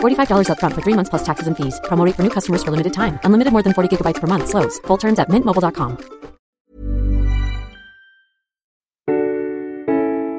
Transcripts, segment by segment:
$45 upfront for three months plus taxes and fees. Promo for new customers for limited time. Unlimited more than 40 gigabytes per month. Slows. Full terms at mintmobile.com.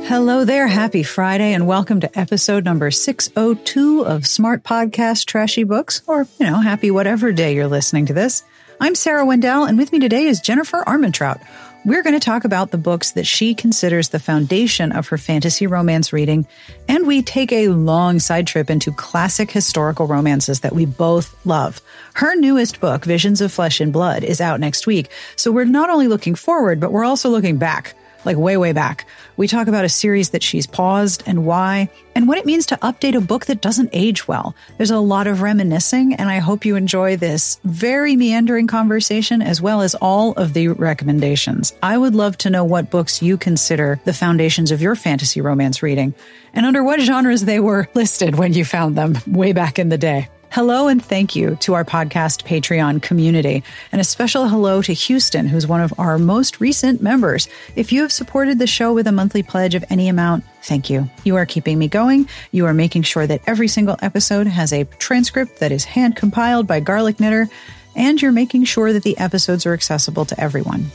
Hello there. Happy Friday and welcome to episode number 602 of Smart Podcast Trashy Books, or, you know, happy whatever day you're listening to this. I'm Sarah Wendell and with me today is Jennifer Armentrout. We're going to talk about the books that she considers the foundation of her fantasy romance reading, and we take a long side trip into classic historical romances that we both love. Her newest book, Visions of Flesh and Blood, is out next week, so we're not only looking forward, but we're also looking back like way, way back. We talk about a series that she's paused and why, and what it means to update a book that doesn't age well. There's a lot of reminiscing, and I hope you enjoy this very meandering conversation as well as all of the recommendations. I would love to know what books you consider the foundations of your fantasy romance reading and under what genres they were listed when you found them way back in the day. Hello and thank you to our podcast Patreon community, and a special hello to Houston, who's one of our most recent members. If you have supported the show with a monthly pledge of any amount, thank you. You are keeping me going. You are making sure that every single episode has a transcript that is hand compiled by Garlic Knitter, and you're making sure that the episodes are accessible to everyone.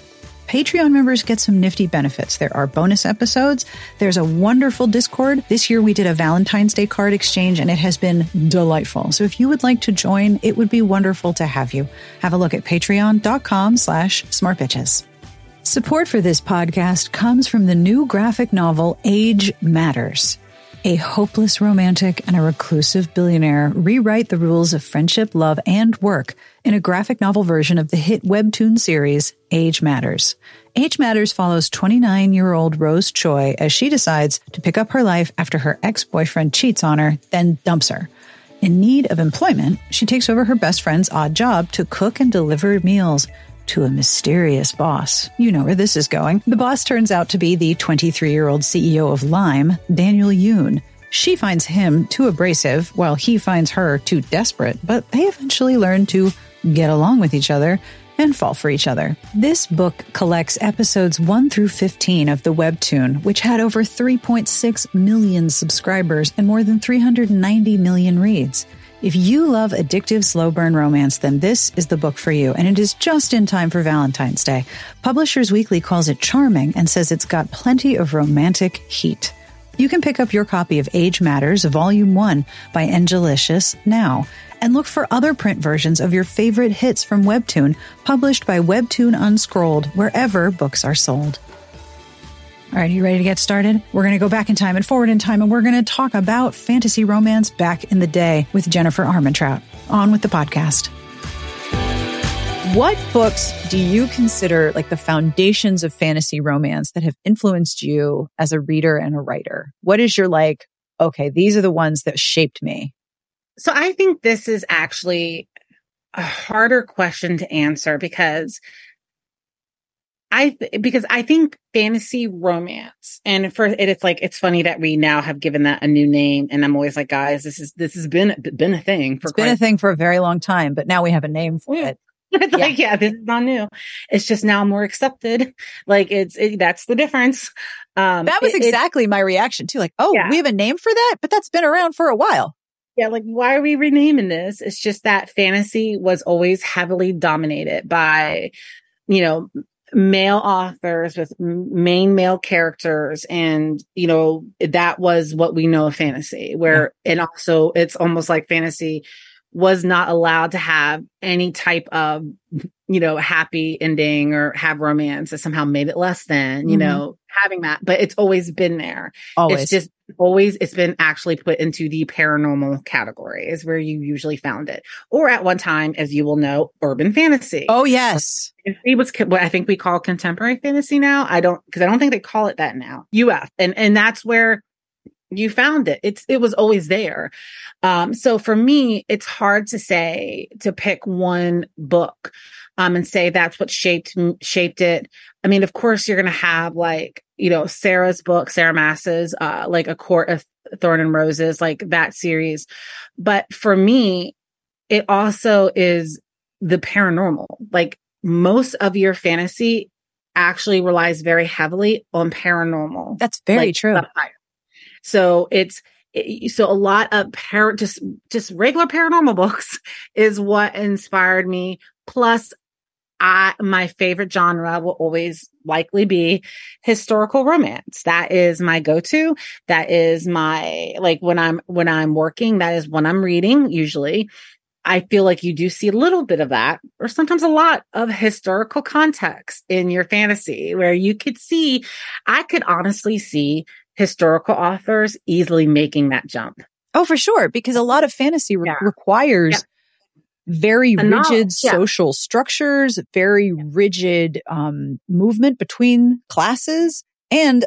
Patreon members get some nifty benefits. There are bonus episodes. There's a wonderful Discord. This year we did a Valentine's Day card exchange and it has been delightful. So if you would like to join, it would be wonderful to have you. Have a look at patreon.com slash smartbitches. Support for this podcast comes from the new graphic novel Age Matters. A hopeless romantic and a reclusive billionaire rewrite the rules of friendship, love, and work in a graphic novel version of the hit webtoon series Age Matters. Age Matters follows 29 year old Rose Choi as she decides to pick up her life after her ex boyfriend cheats on her, then dumps her. In need of employment, she takes over her best friend's odd job to cook and deliver meals to a mysterious boss. You know where this is going. The boss turns out to be the 23 year old CEO of Lime, Daniel Yoon. She finds him too abrasive, while he finds her too desperate, but they eventually learn to get along with each other and fall for each other. This book collects episodes 1 through 15 of the webtoon, which had over 3.6 million subscribers and more than 390 million reads. If you love addictive slow burn romance, then this is the book for you, and it is just in time for Valentine's Day. Publishers Weekly calls it charming and says it's got plenty of romantic heat. You can pick up your copy of Age Matters, Volume 1 by Enjelicious now, and look for other print versions of your favorite hits from Webtoon, published by Webtoon Unscrolled, wherever books are sold. All right, you ready to get started? We're going to go back in time and forward in time, and we're going to talk about fantasy romance back in the day with Jennifer Armentrout. On with the podcast. What books do you consider like the foundations of fantasy romance that have influenced you as a reader and a writer? What is your like, okay, these are the ones that shaped me? So I think this is actually a harder question to answer because I th- because I think fantasy romance, and for it, it's like it's funny that we now have given that a new name, and I'm always like, guys, this is this has been been a thing for it's been a thing for a very long time, but now we have a name for it. it's like, yeah, this is not new. It's just now more accepted. Like it's it, that's the difference. Um, that was it- exactly my reaction too. Like, oh, Yeah. we have a name for that, but that's been around for a while. yeah, like why are we renaming this? It's just that fantasy was always heavily dominated by, you know, male authors with main male characters and you know that was what we know of fantasy where and also it's almost like fantasy was not allowed to have any type of you know happy ending or have romance that somehow made it less than you Mhm. know having that but it's always been there Always. it's just always it's been actually put into the paranormal category is where you usually found it or at one time as you will know urban fantasy oh, yes. it was what I think we call contemporary fantasy now. I don't because I don't think they call it that now. UF, and and that's where you found it. It's it was always there. Um, so for me, it's hard to say to pick one book um, and say that's what shaped shaped it. I mean, of course, you're going to have like you know Sarah's book, Sarah Maas's, uh, like a court of thorn and roses, like that series. But for me, it also is the paranormal. Like most of your fantasy actually relies very heavily on paranormal. That's very like, true. So it's so a lot of par just just regular paranormal books is what inspired me. Plus, I my favorite genre will always likely be historical romance. That is my go-to. That is my like when I'm when I'm working. That is when I'm reading usually. I feel like you do see a little bit of that, or sometimes a lot of historical context in your fantasy, where you could see, I could honestly see historical authors easily making that jump. Oh, for sure. Because a lot of fantasy re- Yeah. requires very rigid yeah. social structures, very rigid um, movement between classes. And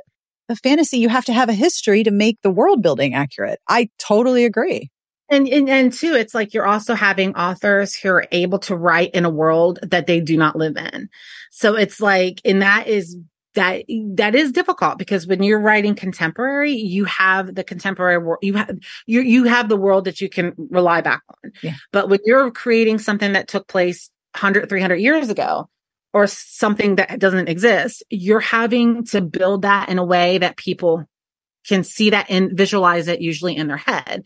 the fantasy, you have to have a history to make the world building accurate. I totally agree. And, and and two, it's like you're also having authors who are able to write in a world that they do not live in. So it's like, and that is that that is difficult because when you're writing contemporary, you have the contemporary world. You have you you have the world that you can rely back on. Yeah. But when you're creating something that took place 100, 300 years ago, or something that doesn't exist, you're having to build that in a way that people can see that and visualize it usually in their head.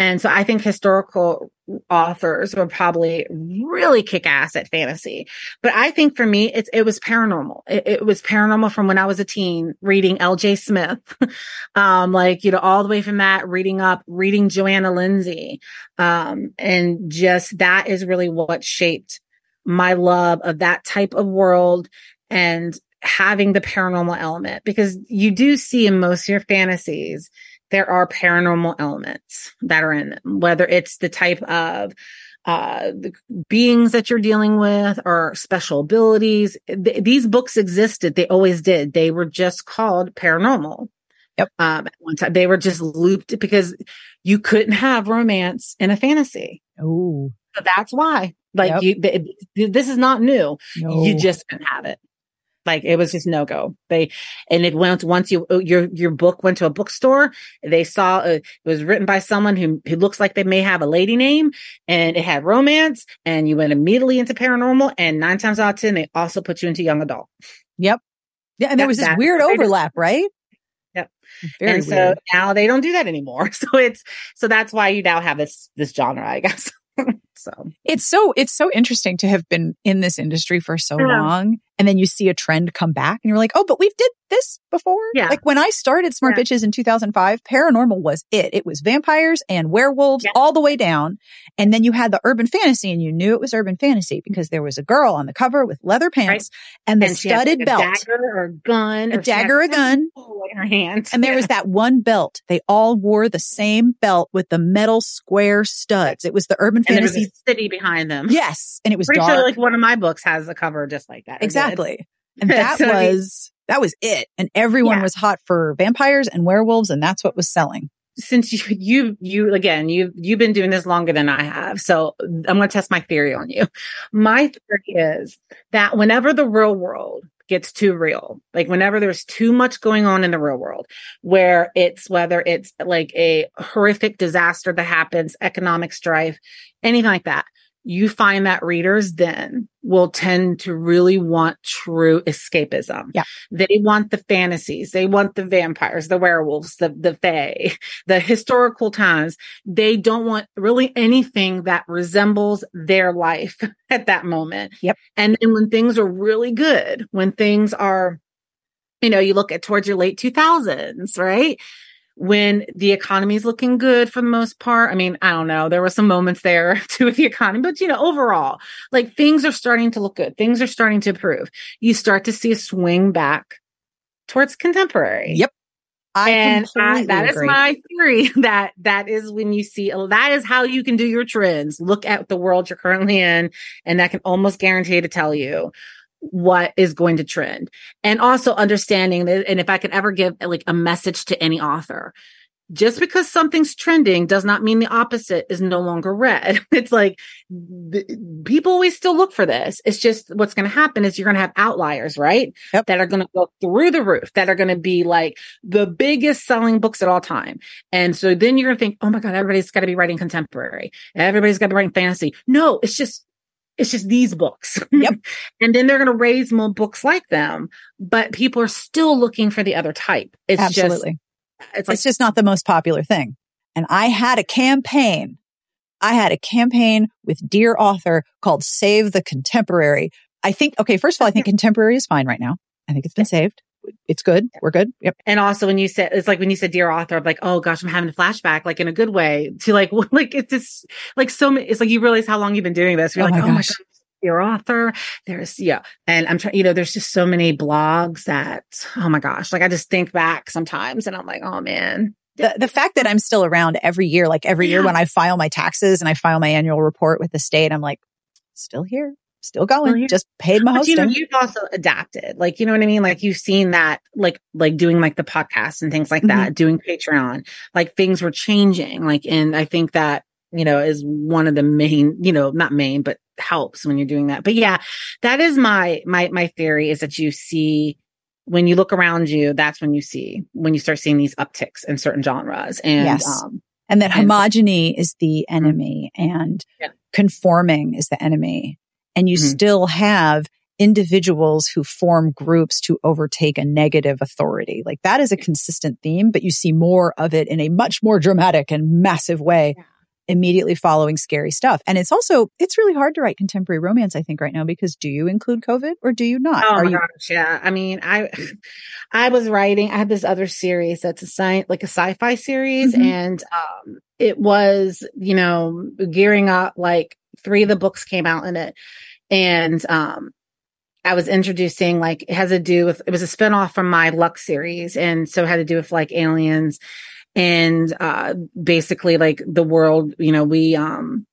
And so I think historical authors would probably really kick ass at fantasy. But I think for me, it's, it was paranormal. It, it was paranormal from when I was a teen reading LJ Smith. um, like, you know, all the way from that, reading up, reading Johanna Lindsey. Um, and just that is really what shaped my love of that type of world and having the paranormal element because you do see in most of your fantasies there are paranormal elements that are in them, whether it's the type of uh the beings that you're dealing with or special abilities Th- these books existed they always did they were just called paranormal Yep. um at one time they were just looped because you couldn't have romance in a fantasy Oh, so that's why like Yep. you th- this is not new no. you just couldn't have it. Like it was just no go. They and it went once you your your book went to a bookstore. They saw uh, it was written by someone who who looks like they may have a lady name, and it had romance, and you went immediately into paranormal. And nine times out of ten, they also put you into young adult. Yep. Yeah. And there was this weird what they did. overlap, right? Yep. Very and so now they don't do that anymore. So it's so that's why you now have this this genre, I guess. so It's so it's so interesting to have been in this industry for so Yeah. long and then you see a trend come back and you're like, "Oh, but we've did this before?" Yeah. Like when I started Smart Yeah. Bitches in 2005, paranormal was it. It was vampires and werewolves Yeah. all the way down. And then you had the urban fantasy and you knew it was urban fantasy mm-hmm. because there was a girl on the cover with leather pants and the and studded like, a belt. dagger or a gun, A or dagger, a gun. in her hand, And there was that one belt. They all wore the mm-hmm. same belt with the metal square studs. It was the urban and fantasy. city behind them. Yes. And it was Pretty dark. sure like one of my books has a cover just like that. or did. Exactly. And that So, was that was it. And everyone Yeah. was hot for vampires and werewolves and that's what was selling. Since you you you again you you've been doing this longer than I have, so I'm going to test my theory on you. My theory is that whenever the real world gets too real. Like whenever there's too much going on in the real world, where it's whether it's like a horrific disaster that happens, economic strife, anything like that, you find that readers then will tend to really want true escapism. Yeah. They want the fantasies. They want the vampires, the werewolves, the, the fae, the historical times. They don't want really anything that resembles their life at that moment. Yep. And then when things are really good, when things are, you know, you look at towards your late 2000s, right? When the economy is looking good for the most part. I mean, I don't know. There were some moments there too with the economy, but you know, overall, like things are starting to look good. Things are starting to improve. You start to see a swing back towards contemporary. Yep. I and I, that agree. is my theory that that is when you see that is how you can do your trends. Look at the world you're currently in, and that can almost guarantee to tell you what is going to trend. And also understanding that and if i could ever give like a message to any author just because something's trending does not mean the opposite is no longer read it's like th- people always still look for this. It's just what's going to happen is you're going to have outliers right? Yep. that are going to go through the roof that are going to be like the biggest selling books at all time. And so then you're going to think oh my god everybody's got to be writing contemporary. Everybody's got to be writing fantasy. No it's just it's just these books. Yep. and then they're going to raise more books like them, but people are still looking for the other type. It's Absolutely. just, it's like, it's just not the most popular thing. And I had a campaign. I had a campaign with Dear Author called Save the Contemporary. I think, okay, first of all, I think contemporary is fine right now. I think it's been saved. It's good. We're good. Yep. and also when you said, it's like when you said dear author, I'm like, oh gosh, I'm having a flashback, like in a good way to like, like it's just like so many, it's like you realize how long you've been doing this. You're Oh like, my oh my gosh. God. Dear author, there's yeah, and I'm trying. You know, there's just so many blogs that oh my gosh, like I just think back sometimes, and I'm like, oh man, The, the fact that I'm still around every year, like every year when I file my taxes and I file my annual report with the state, I'm like, still here, still going, here. just paid my But You know, you've also adapted. Like, you know what I mean? Like you've seen that, like, like doing like the podcast and things like Mm-hmm. that, doing Patreon, like things were changing. Like, and I think that, you know, is one of the main, you know, not main, but helps when you're doing that. But yeah, that is my, my, my theory is that you see when you look around you, that's when you see, when you start seeing these upticks in certain genres. And, Yes. um, and that and- Mm-hmm. homogeny is the enemy and Yeah. conforming is the enemy. And you Mhm. still have individuals who form groups to overtake a negative authority. Like that is a consistent theme, but you see more of it in a much more dramatic and massive way Yeah. immediately following scary stuff. And it's also, it's really hard to write contemporary romance, I think right now, because do you include COVID or do you not? Oh Are my you, gosh, yeah. I mean, I I was writing. I had this other series that's a science, like a sci-fi series, Mhm. and um, it was you know gearing up. Like three of the books came out in it, and um, I was introducing like it has to do with it was a spinoff from my Lux series, and so it had to do with like aliens and uh basically like the world. You know, we um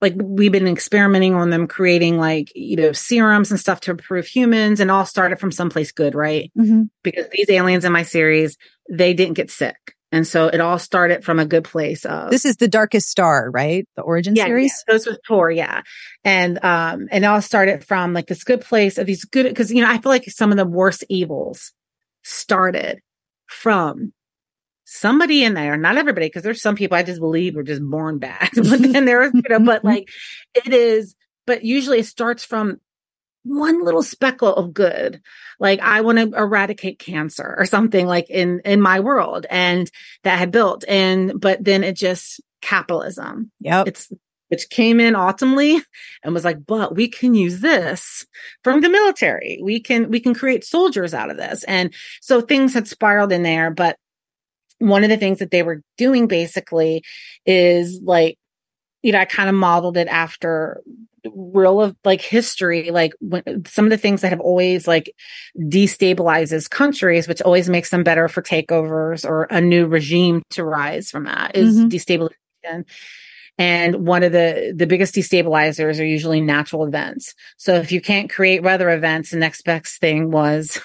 like we've been experimenting on them creating like you know serums and stuff to improve humans and all started from someplace good right Mhm. because these aliens in my series they didn't get sick and so it all started from a good place of this is the darkest star, right? The origin yeah, series. yeah, those was Tor, yeah. And um and it all started from like this good place of these good because you know I feel like some of the worst evils started from somebody in there, not everybody, because there's some people I just believe were just born bad. but then there's, you know, but like it is, but usually it starts from one little speckle of good. Like I want to eradicate cancer or something like in, in my world and that had built. And, but then it just capitalism. yeah It's, which came in ultimately and was like, but we can use this from the military. We can, we can create soldiers out of this. And so things had spiraled in there, but one of the things that they were doing basically is like, you know, I kind of modeled it after real of like history, like when, some of the things that have always like destabilizes countries, which always makes them better for takeovers or a new regime to rise from that is Mhm. destabilization. And one of the, the biggest destabilizers are usually natural events. So if you can't create weather events, the next best thing was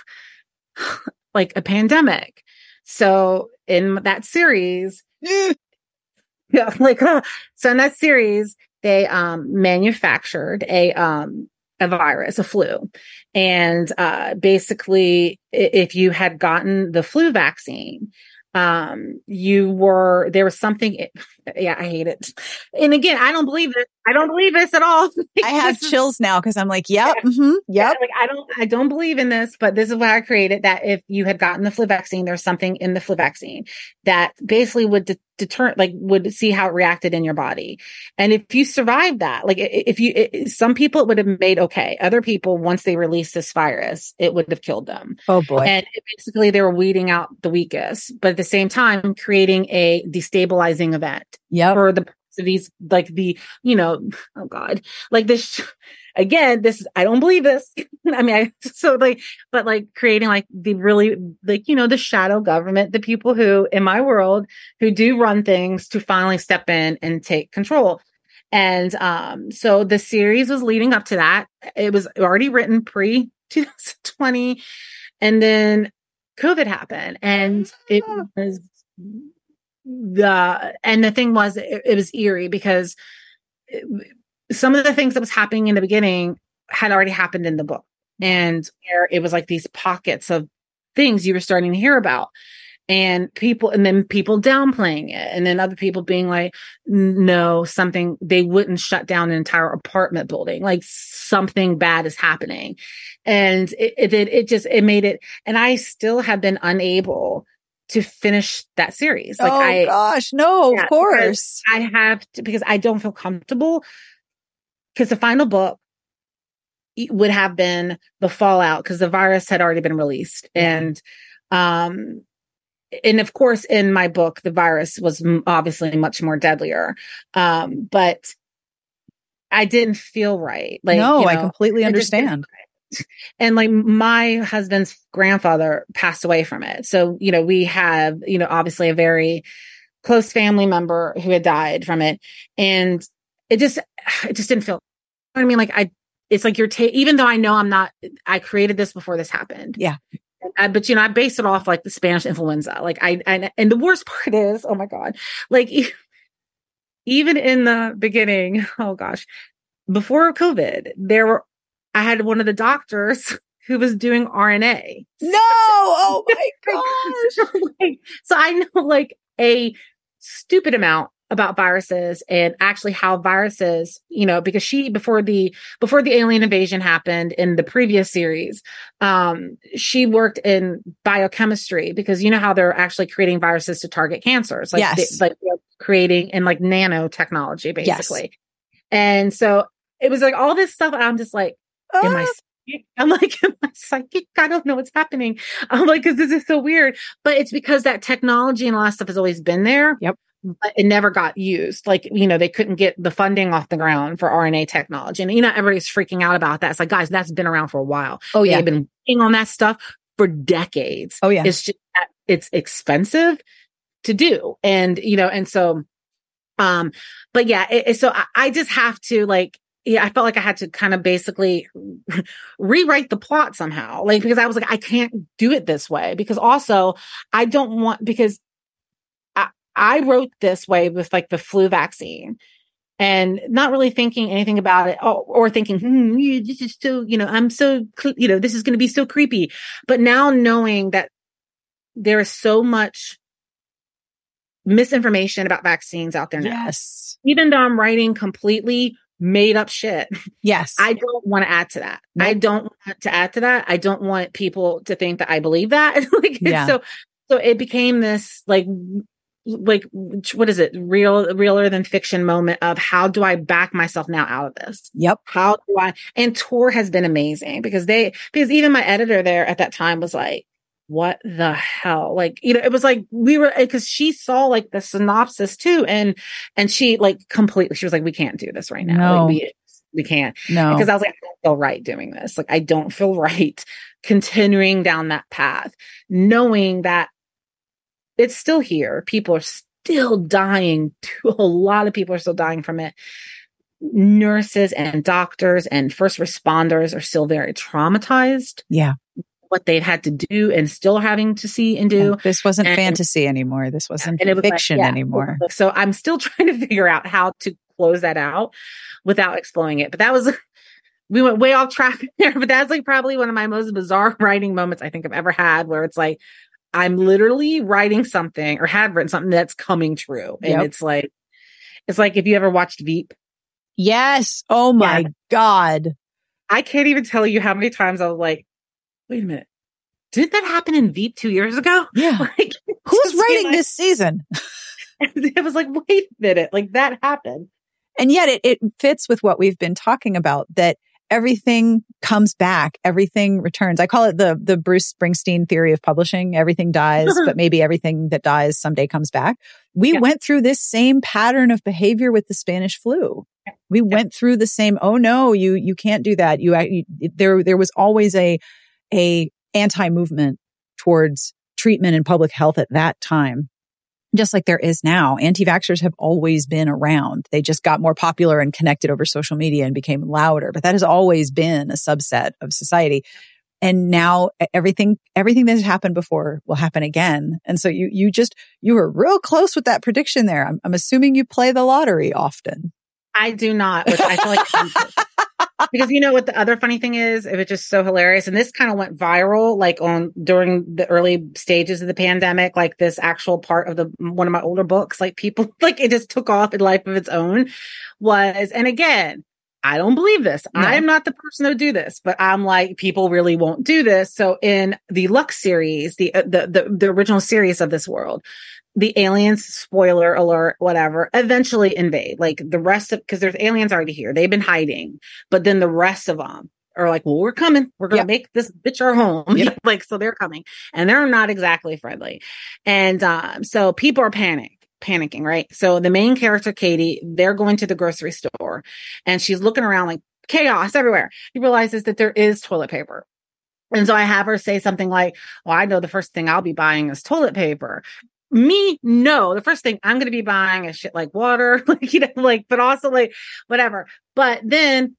like a pandemic. So in that series, yeah, like, uh, so in that series, they, um, manufactured a, um, a virus, a flu. And uh, basically, if you had gotten the flu vaccine, um, you were, there was something, yeah, I hate it. And again, I don't believe it. I don't believe this at all. I have chills now because I'm like, yep, yeah, mm-hmm, yep. Yeah, like I don't, I don't believe in this, but this is why I created that. If you had gotten the flu vaccine, there's something in the flu vaccine that basically would de- deter, like would see how it reacted in your body. And if you survived that, like if you, it, some people it would have made okay. Other people, once they released this virus, it would have killed them. Oh boy. And basically they were weeding out the weakest, but at the same time, creating a destabilizing event yep. for the these like the you know oh god like this again this i don't believe this i mean i so like but like creating like the really like you know the shadow government the people who in my world who do run things to finally step in and take control and um so the series was leading up to that it was already written pre 2020 and then covid happened and it ah. was the and the thing was it, it was eerie because it, some of the things that was happening in the beginning had already happened in the book and it was like these pockets of things you were starting to hear about. And people and then people downplaying it and then other people being like no something they wouldn't shut down an entire apartment building. Like something bad is happening. And it it, it just it made it and i still have been unable to finish that series. Like oh I, gosh, no, yeah, of course. I have to because I don't feel comfortable because the final book would have been the fallout because the virus had already been released and um and of course in my book the virus was obviously much more deadlier um but I didn't feel right. Like no, you know, I completely understand and like my husband's grandfather passed away from it. So, you know, we have, you know, obviously a very close family member who had died from it. And it just, it just didn't feel, you know I mean, like I, it's like you're, ta- even though I know I'm not, I created this before this happened. Yeah. I, but you know, I base it off like the Spanish influenza. Like I, I, and the worst part is, oh my God, like even in the beginning, oh gosh, before COVID, there were I had one of the doctors who was doing RNA. No, oh my gosh. so, like, so I know like a stupid amount about viruses and actually how viruses, you know, because she before the before the alien invasion happened in the previous series, um, she worked in biochemistry because you know how they're actually creating viruses to target cancers, like yes. they, like creating in like nanotechnology, basically. Yes. And so it was like all this stuff. I'm just like, Am I ah. I'm like, am I psychic? I don't know what's happening. I'm like, because this is so weird. But it's because that technology and a lot of stuff has always been there. Yep. But it never got used. Like, you know, they couldn't get the funding off the ground for RNA technology. And, you know, everybody's freaking out about that. It's like, guys, that's been around for a while. Oh, yeah. They've been working on that stuff for decades. Oh, yeah. It's just that it's expensive to do. And, you know, and so, um, but yeah, it, so I, I just have to like, yeah, I felt like I had to kind of basically rewrite the plot somehow. Like, because I was like, I can't do it this way because also I don't want, because I, I wrote this way with like the flu vaccine and not really thinking anything about it or, or thinking, hmm, this is so, you know, I'm so, you know, this is going to be so creepy. But now knowing that there is so much misinformation about vaccines out there now. Yes. Even though I'm writing completely made up shit. Yes. I don't want to add to that. Nope. I don't want to add to that. I don't want people to think that I believe that. like yeah. so so it became this like like what is it real realer than fiction moment of how do i back myself now out of this yep how do i and Tor has been amazing because they because even my editor there at that time was like what the hell? Like you know it was like we were eh, because she saw like the synopsis too and and she like completely she was like we can't do this right now. No. like, we we can't. No. Because i was like i don't feel right doing this. Like i don't feel right continuing down that path knowing that it's still here. People are still dying. To a lot of people are still dying from it. Nurses and doctors and first responders are still very traumatized. Yeah what they've had to do and still having to see and do. This wasn't and, fantasy anymore. This wasn't was fiction like, yeah. anymore. So I'm still trying to figure out how to close that out without exploding it. But that was we went way off track there, but that's like probably one of my most bizarre writing moments I think I've ever had where it's like, I'm literally writing something or have written something that's coming true. And Yep. it's like, it's like if you ever watched Veep, Yes. Oh my Yeah. God. I can't even tell you how many times I was like, wait a minute. Did that happen in Veep two years ago? Yeah. Like, Who's writing like- this season? It was like, wait a minute, like that happened. And yet it, it fits with what we've been talking about that everything comes back, everything returns. I call it the, the Bruce Springsteen theory of publishing. Everything dies, but maybe everything that dies someday comes back. We Yeah. went through this same pattern of behavior with the Spanish flu. We went through the same, oh no, you, you can't do that. You, you there, there was always a, a anti movement towards treatment and public health at that time just like there is now. Anti-vaxxers have always been around. They just got more popular and connected over social media and became louder, but that has always been a subset of society. And now everything, everything that has happened before will happen again. And so you, you just, you were real close with that prediction there. I'm, I'm assuming you play the lottery often. I do not, which I feel like because you know what the other funny thing is, it was just so hilarious. And this kind of went viral like on during the early stages of the pandemic, like this actual part of the one of my older books, like people like it just took off in life of its own was and again, I don't believe this. No. I'm not the person to do this, but I'm like, people really won't do this. So in the Lux series, the, uh, the, the, the original series of this world, the aliens, spoiler alert, whatever, eventually invade. Like the rest of, cause there's aliens already here. They've been hiding, but then the rest of them are like, well, we're coming. We're going to Yep. make this bitch our home. Yep. like, so they're coming and they're not exactly friendly. And, um, so people are panic, panicking, right? So the main character, Katy, they're going to the grocery store and she's looking around like chaos everywhere. He realizes that there is toilet paper. And so I have her say something like, well, I know the first thing I'll be buying is toilet paper. Me, no, the first thing I'm going to be buying is shit like water, like, you know, like, but also like whatever. But then,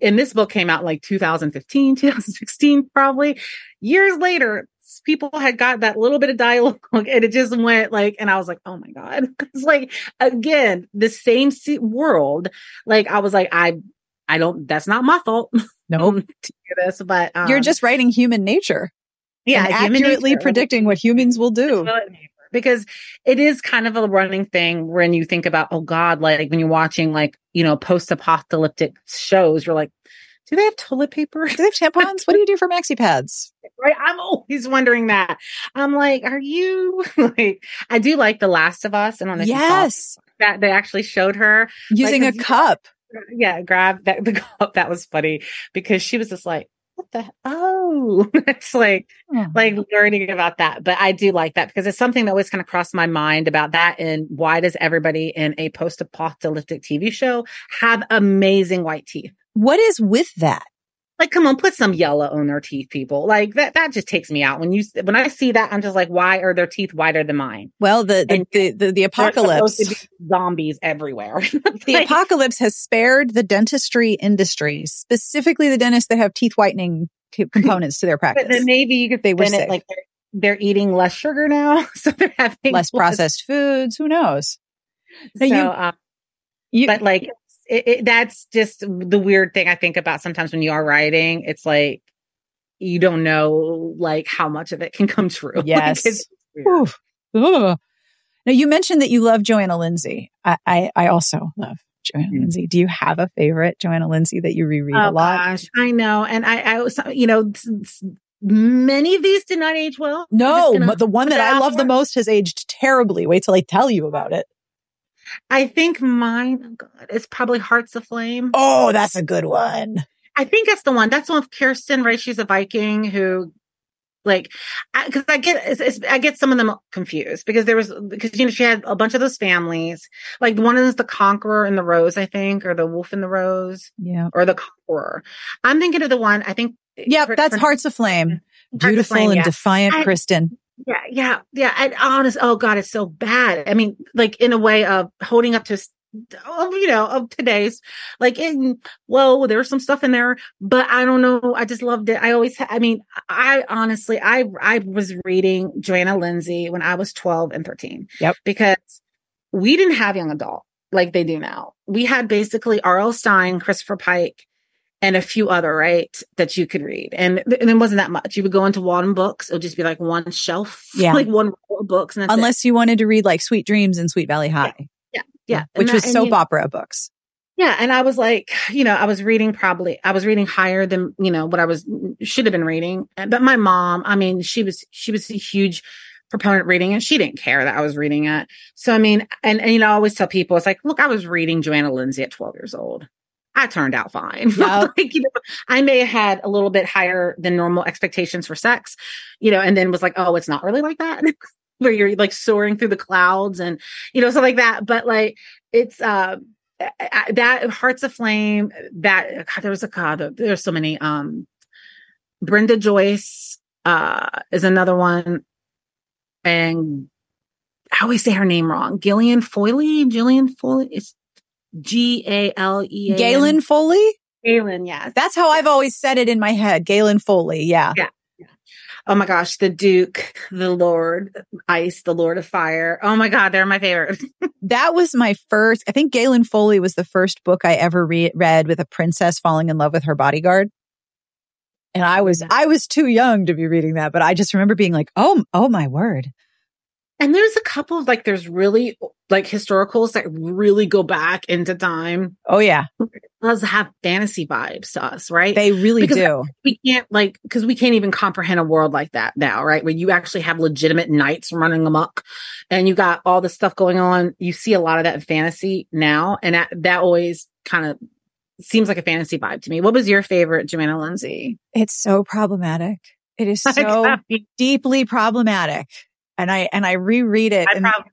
and this book came out like 2015, 2016, probably years later, people had got that little bit of dialogue and it just went like, and I was like, oh my God. It's like, again, the same world. Like, I was like, I, I don't, that's not my fault. Nope. to do this, but um, You're just writing human nature yeah, accurately predicting what humans will do. Because it is kind of a running thing when you think about oh god like when you're watching like you know post-apocalyptic shows you're like do they have toilet paper Do they have tampons? What do you do for maxi pads? right i'm always wondering that i'm like are you like i do like the last of us and on the Yes. that they actually showed her Using a cup. yeah grab that the cup that was funny because she was just like what the oh it's like like learning about that. But I do like that because it's something that always kind of crossed my mind about that. And why does everybody in a post apocalyptic TV show have amazing white teeth? What is with that? Like, come on, put some yellow on their teeth, people. Like that, that just takes me out. When you, when I see that, I'm just like, why are their teeth whiter than mine? Well, the the And- the, the, the apocalypse. supposed to be zombies everywhere. The Like, apocalypse has spared the dentistry industry, specifically the dentists that have teeth whitening co- components to their but practice. then maybe you could They were it like they're, they're eating less sugar now. So they're having Less processed foods. Who knows? So, you- um, You, but like it, it, that's just the weird thing I think about sometimes when you are writing. It's like you don't know like how much of it can come true. Yes. it's weird. Oof. Ugh. Now you mentioned that you love Johanna Lindsey. I, I, I also love Johanna Mm. Lindsey. Do you have a favorite Johanna Lindsey that you reread a oh lot? gosh, I know, and I, I you know, many of these did not age well. No, but the one that I love the most has aged terribly. Wait till I tell you about it. I think mine. Oh God, it's probably Hearts of Flame. Oh, that's a good one. I think that's the one. That's the one with Kristen, right? She's a Viking who, like, because I, get, it's, it's, I get some of them confused because there was because you know she had a bunch of those families. Like one of them is the Conqueror and the Rose, I think, or the Wolf and the Rose, Yeah. or the Conqueror. I'm thinking of the one. I think. Yep, that's Hearts of Flame. Hearts of Beautiful Flame, and yeah. defiant I- Kristen. Yeah, yeah, yeah. And honest, oh God, it's so bad. I mean, like in a way of holding up to, of you know, of today's, like in, well, there's some stuff in there, but I don't know. I just loved it. I always, I mean, I honestly, I, I was reading Johanna Lindsey when I was 12 and 13. Yep. Because we didn't have young adult like they do now. We had basically R.L. Stine, Christopher Pike, and a few other, right, that you could read. And, and it wasn't that much. You would go into Walden Books. It would just be like one shelf, Yeah. like one row of books. And that's it. Unless you wanted to read like Sweet Dreams and Sweet Valley High. Yeah. Yeah. Which And was soap you know, opera books. Yeah. And I was like, you know, I was reading probably, I was reading higher than, you know, what I was, should have been reading. But my mom, I mean, she was, she was a huge proponent reading and she didn't care that I was reading it. So, I mean, and, and you know, I always tell people, it's like, look, I was reading Johanna Lindsey at 12 years old. I turned out fine. Yep. like, you know, I may have had a little bit higher than normal expectations for sex, you know, and then was like, oh, it's not really like that. Where you're like soaring through the clouds and, you know, stuff like that. But like, it's, uh, that Hearts of Flame, that God, there was a God, there's so many. Um, Brenda Joyce, uh, is another one. And I always say her name wrong. Gillian Foyley, Gillian Foyley. It's G A L E. A N. Gaelen Foley? Gaelen, yeah. That's how I've always said it in my head. Gaelen Foley. Yeah. Yeah. Oh my gosh, the Duke, the Lord, Ice, the Lord of Fire. Oh my God, they're my favorite. That was my first, I think Gaelen Foley was the first book I ever re- read with a princess falling in love with her bodyguard. And I was, I was too young to be reading that, but I just remember being like, oh, oh my word. And there's a couple of like, there's really like historicals that really go back into time. Oh yeah. Does have fantasy vibes to us, right? They really Because do. we can't like because we can't even comprehend a world like that now, right? Where you actually have legitimate knights running amok, and you got all this stuff going on. You see a lot of that in fantasy now, and that, that always kind of seems like a fantasy vibe to me. What was your favorite, Johanna Lindsey? It's so problematic. It is so deeply problematic. And I, and I reread it I and, prob-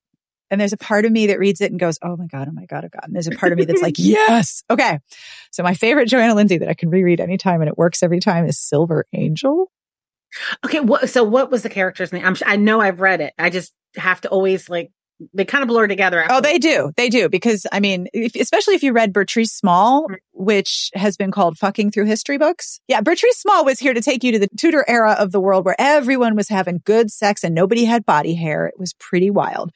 and there's a part of me that reads it and goes, Oh my God, oh my God, oh God. And there's a part of me that's like, yes. Okay. So my favorite Johanna Lindsey that I can reread anytime and it works every time is Silver Angel. okay, what? So what was the character's name? I'm, I know I've read it. I just have to always like they kind of blur together. Oh, they do. They do. Because I mean, if, especially if you read Bertrice Small, which has been called fucking through history books. Yeah. Bertrice Small was here to take you to the Tudor era of the world where everyone was having good sex and nobody had body hair. It was pretty wild.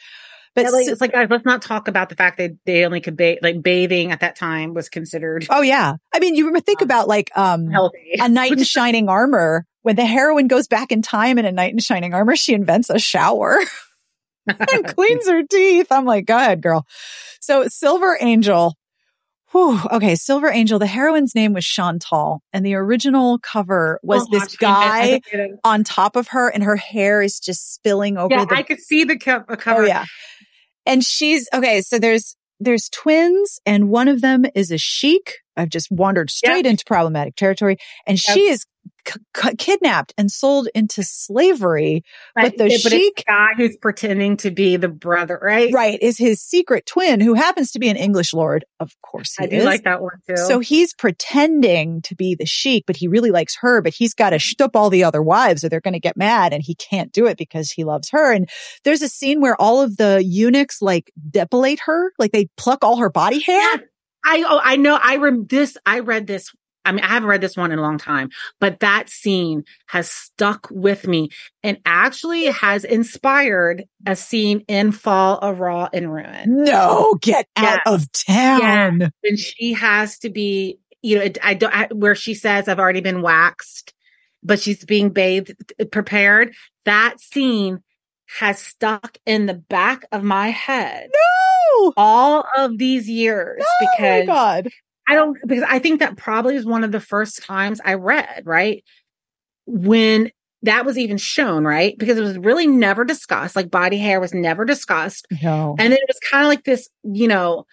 But Yeah, like, si- it's like guys, let's not talk about the fact that they only could bathe. Like bathing at that time was considered oh yeah. I mean, you remember, think about like, um, healthy. a knight in shining armor. When the heroine goes back in time in a knight in shining armor, she invents a shower and cleans her teeth. I'm like, go ahead, girl. So Silver Angel. Whew, okay, Silver Angel. The heroine's name was Chantelle, and the original cover was Oh, this guy on top of her, and her hair is just spilling over Yeah, the. I could see the co- uh, oh, cover. oh yeah, and she's okay. So there's there's twins, and one of them is a sheik. I've just wandered straight into problematic territory, and she is c- c- kidnapped and sold into slavery. But the it's sheik- guy who's pretending to be the brother, right? Right, is his secret twin, who happens to be an English lord. Of course, he I do is. like that one too. So he's pretending to be the sheik, but he really likes her, but he's got to shtup all the other wives or they're going to get mad and he can't do it because he loves her. And there's a scene where all of the eunuchs like depilate her, like they pluck all her body hair. Yeah. I oh I know I rem this I read this I mean I haven't read this one in a long time but that scene has stuck with me and actually has inspired a scene in Fall of Raw and Ruin. No, get out of town. and she has to be you know I don't I, where she says I've already been waxed but she's being bathed prepared. That scene has stuck in the back of my head No. all of these years Oh my because God. I don't because I think that probably was one of the first times I read, right? When that was even shown, right? Because it was really never discussed. Like body hair was never discussed. No. And then it was kind of like this, you know,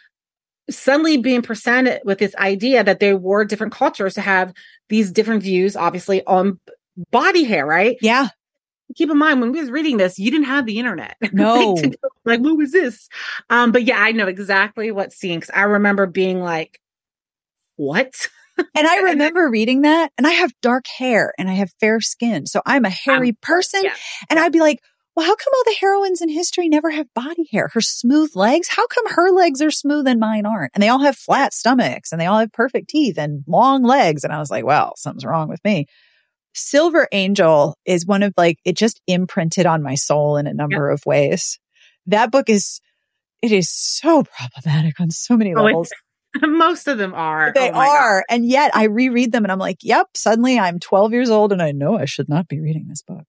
suddenly being presented with this idea that there were different cultures to have these different views, obviously, on body hair, right? Yeah. Keep in mind when we was reading this, you didn't have the internet. No. like, to go- like, what was this? Um, but yeah, I know exactly what scene because I remember being like, what? And I remember reading that and I have dark hair and I have fair skin. So I'm a hairy person. yeah. And I'd be like, well, how come all the heroines in history never have body hair? Her smooth legs? How come her legs are smooth and mine aren't? And they all have flat stomachs and they all have perfect teeth and long legs. And I was like, well, something's wrong with me. Silver Angel is one of like, it just imprinted on my soul in a number of ways. That book is, it is so problematic on so many Oh, levels. Most of them are. They Oh my God. are. And yet I reread them and I'm like, yep, suddenly I'm 12 years old and I know I should not be reading this book.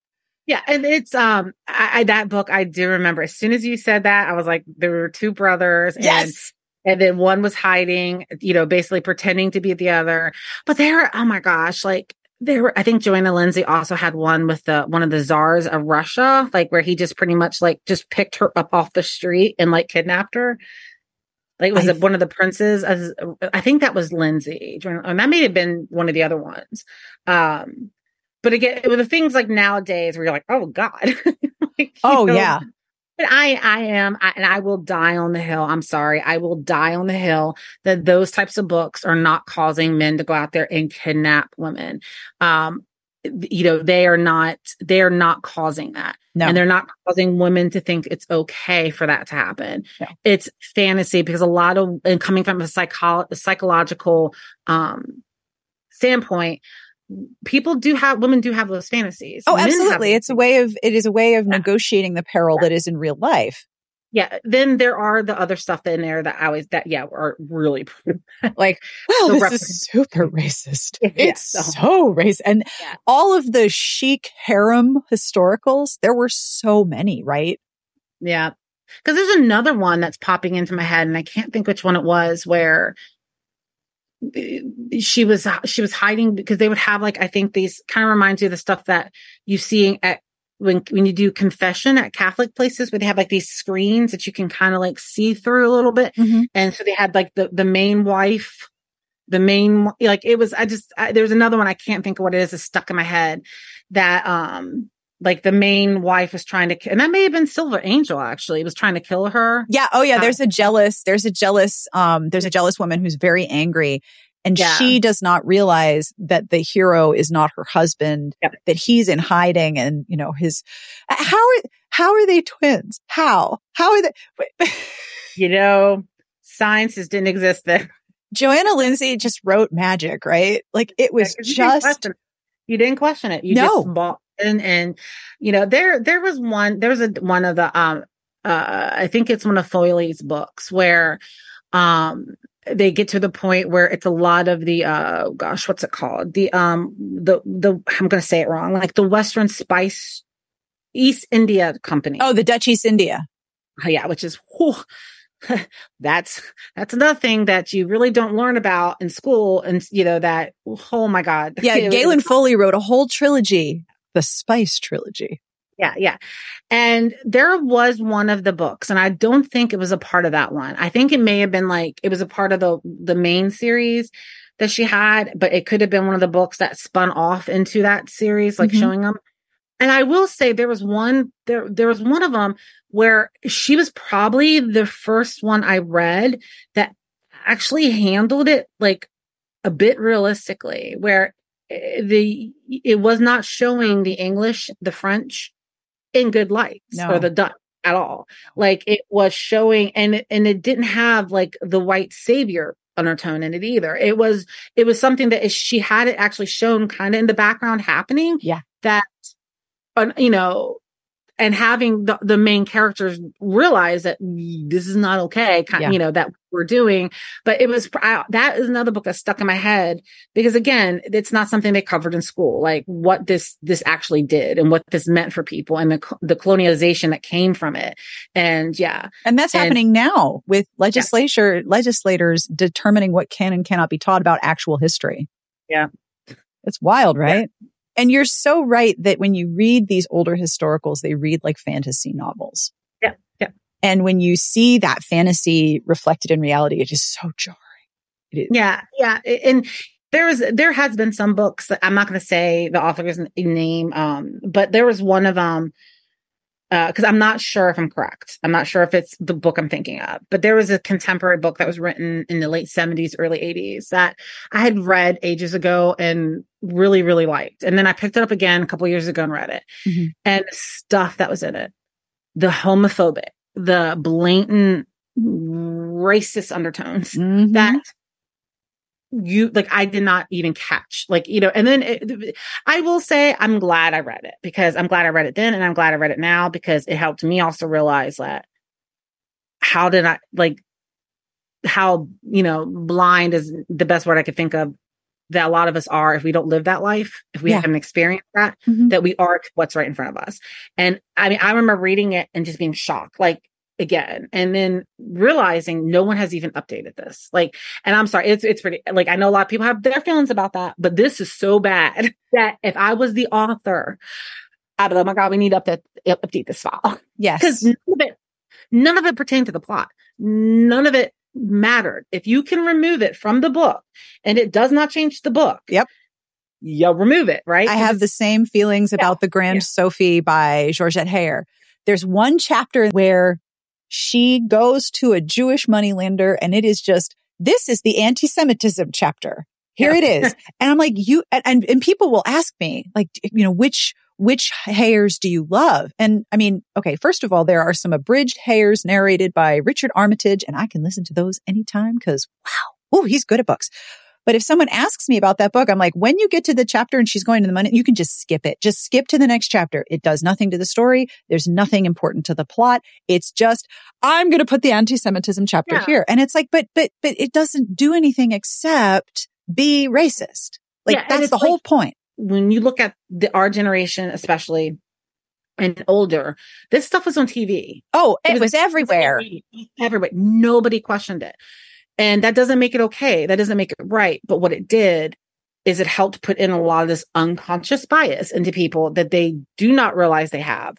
Yeah, and it's um I, I that book I do remember. As soon as you said that, I was like, there were two brothers, and and then one was hiding, you know, basically pretending to be the other. But they're, oh my gosh, like there were. I think Johanna Lindsey also had one with the one of the czars of Russia, like where he just pretty much like just picked her up off the street and like kidnapped her. Like it was I- one of the princes. As I think that was Lindsey, and that may have been one of the other ones. Um, but again, with the things like nowadays where you're like, oh God. Like, Oh, know, yeah. But I, I am, I, and I will die on the hill. I'm sorry. I will die on the hill that those types of books are not causing men to go out there and kidnap women. Um, you know, they are not, they are not causing that. No. And they're not causing women to think it's okay for that to happen. No. It's fantasy because a lot of, and coming from a psycho- psychological, um, standpoint, people do have, women do have those fantasies. Oh, Men absolutely. It's a way of, it is a way of Yeah. negotiating the peril Yeah. that is in real life. yeah then there are the other stuff in there that i always that yeah are really Like, well, this rep- is super racist. Yeah, It's so- so racist. And all of the chic harem historicals, there were so many, right? yeah because there's another one that's popping into my head and i can't think which one it was where she was she was hiding because they would have like i think these kind of reminds you of the stuff that you see at when when you do confession at catholic places where they have like these screens that you can kind of like see through a little bit. And so they had like the the main wife the main like it was i just I, there's another one i can't think of what it is it's stuck in my head that um like the main wife is trying to and that may have been silver angel actually was trying to kill her Yeah. Oh, yeah. Uh, There's a jealous, there's a jealous, um, there's a jealous woman who's very angry and Yeah. she does not realize that the hero is not her husband, Yep. that he's in hiding and, you know, his, how are, how are they twins? How, how are they? you know sciences didn't exist then Johanna Lindsey just wrote magic, right? Like it was You didn't just, question it. you didn't question it you No. just bought and you know there there was one there was a one of the um uh i think it's one of foley's books where um they get to the point where it's a lot of the uh gosh what's it called the um the the i'm gonna say it wrong like the western spice east india company oh, the Dutch East India. oh, yeah which is whew, that's that's another thing that you really don't learn about in school and you know that oh my god Yeah. Gaelen Foley wrote a whole trilogy, the Spice trilogy. Yeah, yeah. And there was one of the books, and I don't think it was a part of that one. I think it may have been like it was a part of the the main series that she had, but it could have been one of the books that spun off into that series, like Mhm. showing them. And I will say there was one there there was one of them where she was probably the first one I read that actually handled it like a bit realistically, where Eh, the it was not showing the English, the French in good lights No. or the Dutch at all. Like it was showing and it, and it didn't have like the white savior undertone in it either. It was it was something that she had it actually shown kind of in the background happening. Yeah. That you know and having the, the main characters realize that this is not okay, kind, Yeah. you know, that we're doing. But it was, I, that is another book that stuck in my head because again, it's not something they covered in school, like what this, this actually did and what this meant for people and the, the colonialization that came from it. And yeah, And that's And- happening now with legislature, legislators determining what can and cannot be taught about actual history. Yeah. It's wild, right? And you're so right that when you read these older historicals, they read like fantasy novels. Yeah, yeah. And when you see that fantasy reflected in reality, it is so jarring. Is. Yeah, yeah, and there was there has been some books I'm not going to say the author's name, um, but there was one of them because I'm not sure if I'm correct. I'm not sure if it's the book I'm thinking of, but there was a contemporary book that was written in the late 70s, early 80s that I had read ages ago and really, really liked. And then I picked it up again a couple years ago and read it, Mhm. and stuff that was in it, the homophobic, the blatant racist undertones Mhm. that you like I did not even catch like you know and then it, I will say I'm glad I read it because I'm glad I read it then and I'm glad I read it now because it helped me also realize that how did I like how, you know, blind is the best word I could think of that a lot of us are if we don't live that life, if we Yeah. haven't experienced that, Mhm. that we are what's right in front of us. And I mean, I remember reading it and just being shocked, like again, and then realizing no one has even updated this. Like, and I'm sorry, it's it's pretty like I know a lot of people have their feelings about that, but this is so bad that if I was the author, I'd be like, oh my God, we need to update update this file. Yes. Because none of it none of it pertained to the plot. None of it mattered. If you can remove it from the book and it does not change the book. Yep. You'll remove it, right? I have the same feelings about the Grand yeah. Sophy by Georgette Heyer. There's one chapter where she goes to a Jewish moneylender and it is just, this is the anti-Semitism chapter. Here Yeah. it is. And I'm like, you, and, and, people will ask me, like, you know, which, which Heyers do you love? And I mean, okay, first of all, there are some abridged Heyers narrated by Richard Armitage, and I can listen to those anytime because wow, oh, he's good at books. But if someone asks me about that book, I'm like, when you get to the chapter and she's going to the money, you can just skip it. Just skip to the next chapter. It does nothing to the story. There's nothing important to the plot. It's just, I'm going to put the anti-Semitism chapter Yeah. here. And it's like, but, but, but it doesn't do anything except be racist. Like Yeah, that's the whole like- point. when you look at the our generation, especially and older, this stuff was on TV. Oh, it, was- was everywhere. Everybody, nobody questioned it. And that doesn't make it okay. That doesn't make it right. But what it did is it helped put in a lot of this unconscious bias into people that they do not realize they have.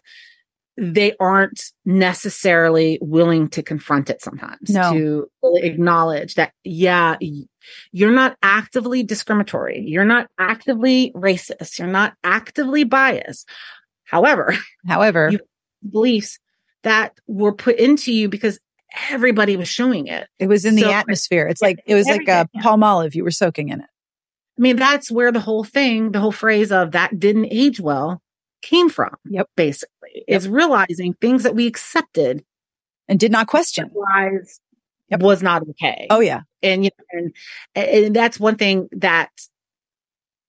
They aren't necessarily willing to confront it sometimes, No. to really acknowledge that, yeah, you're not actively discriminatory. You're not actively racist. You're not actively biased. However, However, beliefs that were put into you because everybody was showing it. it was in the atmosphere. It's Yeah, like, it was like a yeah. Palmolive. You were soaking in it. I mean, that's where the whole thing, the whole phrase of that didn't age well came from. Yep. Basically, is realizing things that we accepted And did not question. Yep. was not okay. Oh yeah. and you know, and, and that's one thing that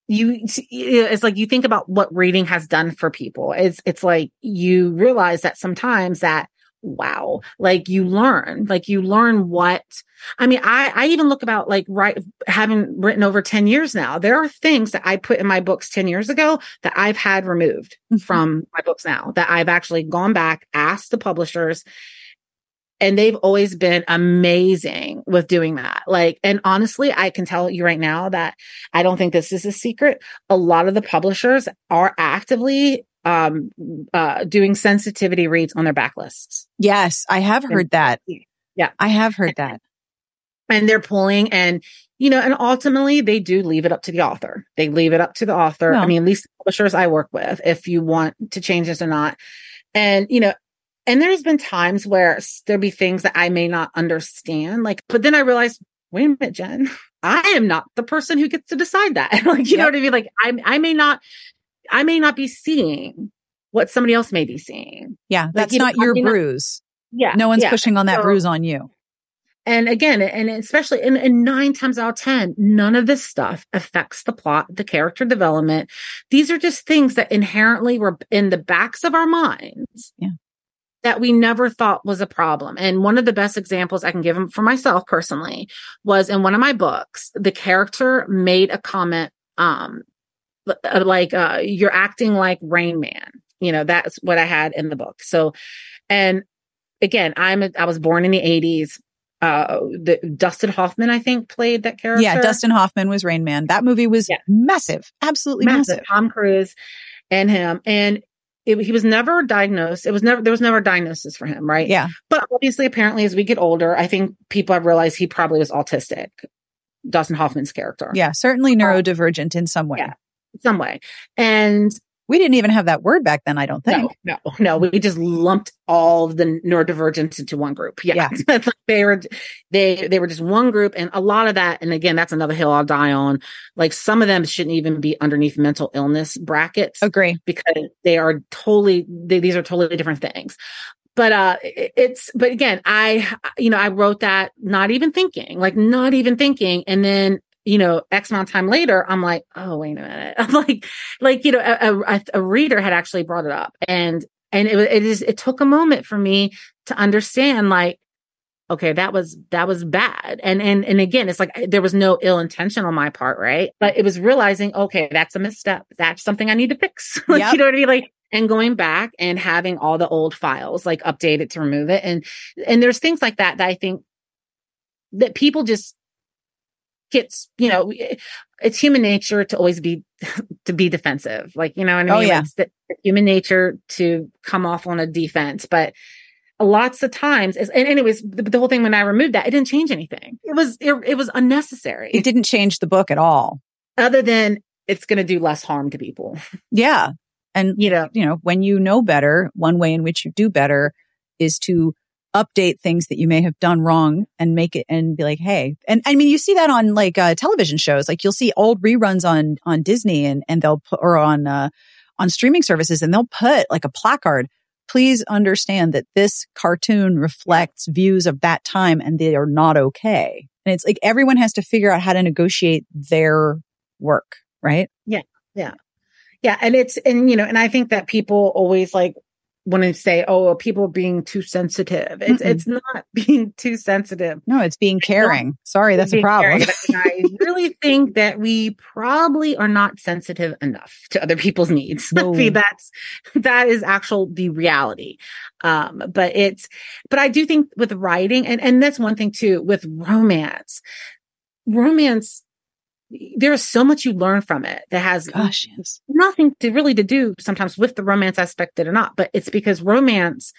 you it's like you think about what reading has done for people it's it's like you realize that sometimes that wow like you learn like you learn what i mean i i even look about like right having written over 10 years now there are things that i put in my books 10 years ago that i've had removed mm-hmm. from my books now that i've actually gone back asked the publishers and they've always been amazing with doing that. Like, and honestly, I can tell you right now that I don't think this is a secret. A lot of the publishers are actively um uh doing sensitivity reads on their backlists. Yes, I have heard that. Yeah. I have heard that. And they're pulling and you know, and ultimately they do leave it up to the author. They leave it up to the author. Well- I mean, at least publishers I work with, if you want to change this or not. And, you know, and there's been times where there'll be things that I may not understand. Like, but then I realized, wait a minute, Jen, I am not the person who gets to decide that. like, you know what I mean? Like, I, I may not, I may not be seeing what somebody else may be seeing. Yeah. That's you not I your mean, not- bruise. Yeah. No one's yeah. pushing on that So- bruise on you. And again, and especially in, and nine times out of 10, none of this stuff affects the plot, the character development. These are just things that inherently were in the backs of our minds. Yeah. That we never thought was a problem. And one of the best examples I can give them for myself personally was in one of my books, the character made a comment, um, like, uh, you're acting like Rain Man. You know, that's what I had in the book. So, and again, I'm, a, I was born in the eighties. Uh, the Dustin Hoffman, I think, played that character. Yeah. Dustin Hoffman was Rain Man. That movie was Yeah. massive. Absolutely massive. massive. Tom Cruise and him, and it, he was never diagnosed. It was never there was never a diagnosis for him, right? Yeah. But obviously, apparently, as we get older, I think people have realized he probably was autistic. Dustin Hoffman's character, Yeah. Certainly neurodivergent in some way. yeah. Some way, and We didn't even have that word back then, I don't think. no, no, no, we just lumped all the neurodivergents into one group. Yeah, they were they they were just one group, and a lot of that. And again, that's another hill I'll die on. Like some of them shouldn't even be underneath mental illness brackets. Agree. because they are totally they, these are totally different things but uh it's but again i you know i wrote that not even thinking like not even thinking and then you know x amount of time later i'm like oh wait a minute i'm like like you know a, a, a reader had actually brought it up and and it, it is it took a moment for me to understand like okay, that was, that was bad. And, and, and again, it's like there was no ill intention on my part, right? But it was realizing, okay, that's a misstep. That's something I need to fix. like, Yep. You know what I mean? Like, and going back and having all the old files like updated to remove it. And, and there's things like that that I think that people just gets, you know, it's human nature to always be, to be defensive. Like, you know what I oh, mean? Oh, yeah. It's the, human nature to come off on a defense, but lots of times, and anyways, the, the whole thing when I removed that, it didn't change anything. It was, it, it was unnecessary. It didn't change the book at all. other than it's going to do less harm to people. Yeah. And You know, you know, when you know better, one way in which you do better is to update things that you may have done wrong and make it and be like, hey, and I mean, you see that on like uh, television shows. Like you'll see old reruns on on Disney and and they'll put or on uh, on streaming services and they'll put like a placard. Please understand that this cartoon reflects views of that time and they are not okay. And it's like everyone has to figure out how to negotiate their work, right? yeah. Yeah. Yeah. And it's, and you know, and I think that people always like want to say, oh, people are being too sensitive. It's, Mm-mm. it's not being too sensitive. No, it's being caring. Sorry, that's a problem. I really think that we probably are not sensitive enough to other people's needs. I mean, that's that is actual the reality. Um, but it's but I do think with writing, and and that's one thing too with romance. Romance, there is so much you learn from it that has Gosh, yes. nothing to really to do sometimes with the romance aspect it or not, but it's because romance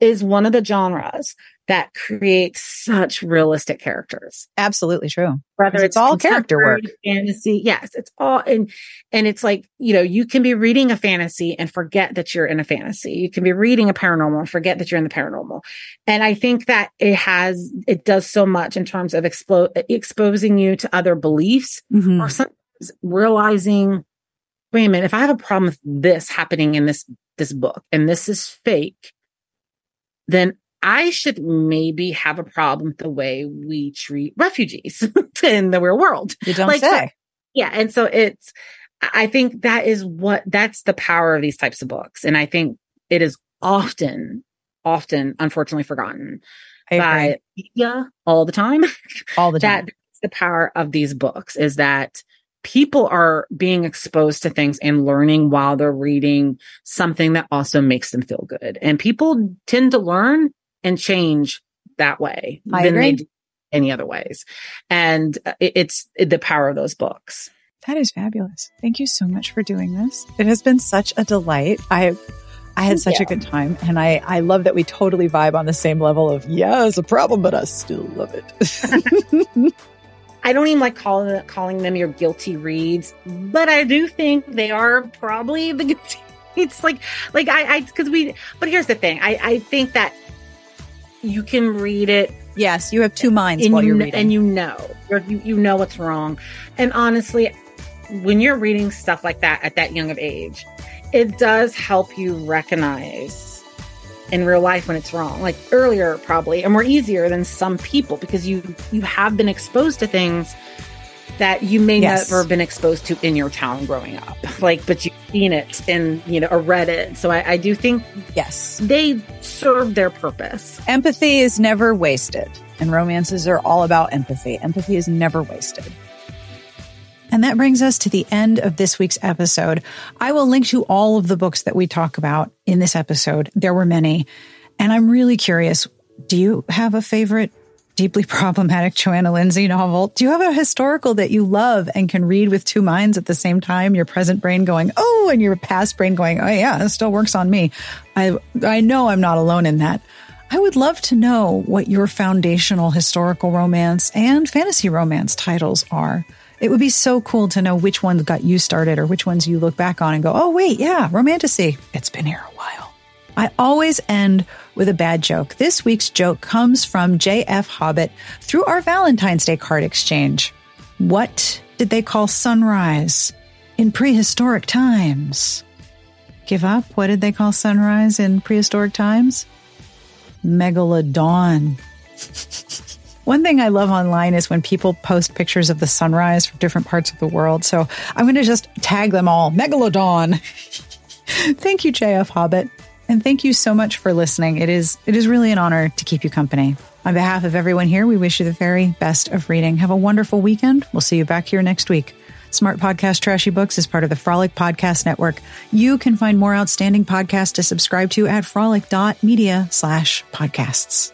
is one of the genres that creates such realistic characters Absolutely true. whether it's it's all character work. fantasy yes it's all and and it's like you know you can be reading a fantasy and forget that you're in a fantasy you can be reading a paranormal and forget that you're in the paranormal and i think that it has it does so much in terms of expo- exposing you to other beliefs Mhm. or sometimes realizing wait a minute if i have a problem with this happening in this this book and this is fake then I should maybe have a problem with the way we treat refugees in the real world. You don't Like, so- say. Yeah. And so it's, I think that is what, that's the power of these types of books. And I think it is often, often, unfortunately forgotten by media all the time all the time. that's the power of these books is that people are being exposed to things and learning while they're reading something that also makes them feel good. And people tend to learn and change that way I than they do any other ways. And uh, it- it's the power of those books. That is fabulous. Thank you so much for doing this. It has been such a delight. I I had such a good time and I I love that we totally vibe on the same level of yeah, it's a problem, but I still love it. I don't even like calling calling them your guilty reads, but I do think they are probably the guilty. It's like like I I because we. But here's the thing. I I think that you can read it yes, you have two minds and while you you're kn- reading. and you know you're, you you know what's wrong. And honestly, when you're reading stuff like that at that young of age, it does help you recognize in real life when it's wrong. Like earlier, probably, and more easier than some people because you you have been exposed to things that you may Yes. never have been exposed to in your town growing up. Like, but you've seen it in you know a reddit. So I, I do think yes. they serve their purpose. Empathy is never wasted. And romances are all about empathy. Empathy is never wasted. And that brings us to the end of this week's episode. I will link to all of the books that we talk about in this episode. There were many. And I'm really curious do you have a favorite deeply problematic Johanna Lindsey novel? Do you have a historical that you love and can read with two minds at the same time? Your present brain going, oh, and your past brain going, oh, yeah, it still works on me. I, I know I'm not alone in that. I would love to know what your foundational historical romance and fantasy romance titles are. It would be so cool to know which ones got you started or which ones you look back on and go, oh, wait, yeah, romantasy. It's been here a while. I always end with a bad joke. This week's joke comes from J.F. Hobbit through our Valentine's Day card exchange. What did they call sunrise in prehistoric times? Give up? What did they call sunrise in prehistoric times? Megalodon. One thing I love online is when people post pictures of the sunrise from different parts of the world. So I'm going to just tag them all. Megalodon. thank you, JF Hobbit. And thank you so much for listening. It is, it is really an honor to keep you company. On behalf of everyone here, we wish you the very best of reading. Have a wonderful weekend. We'll see you back here next week. Smart Podcast Trashy Books is part of the Frolic Podcast Network. You can find more outstanding podcasts to subscribe to at frolic.media slash podcasts.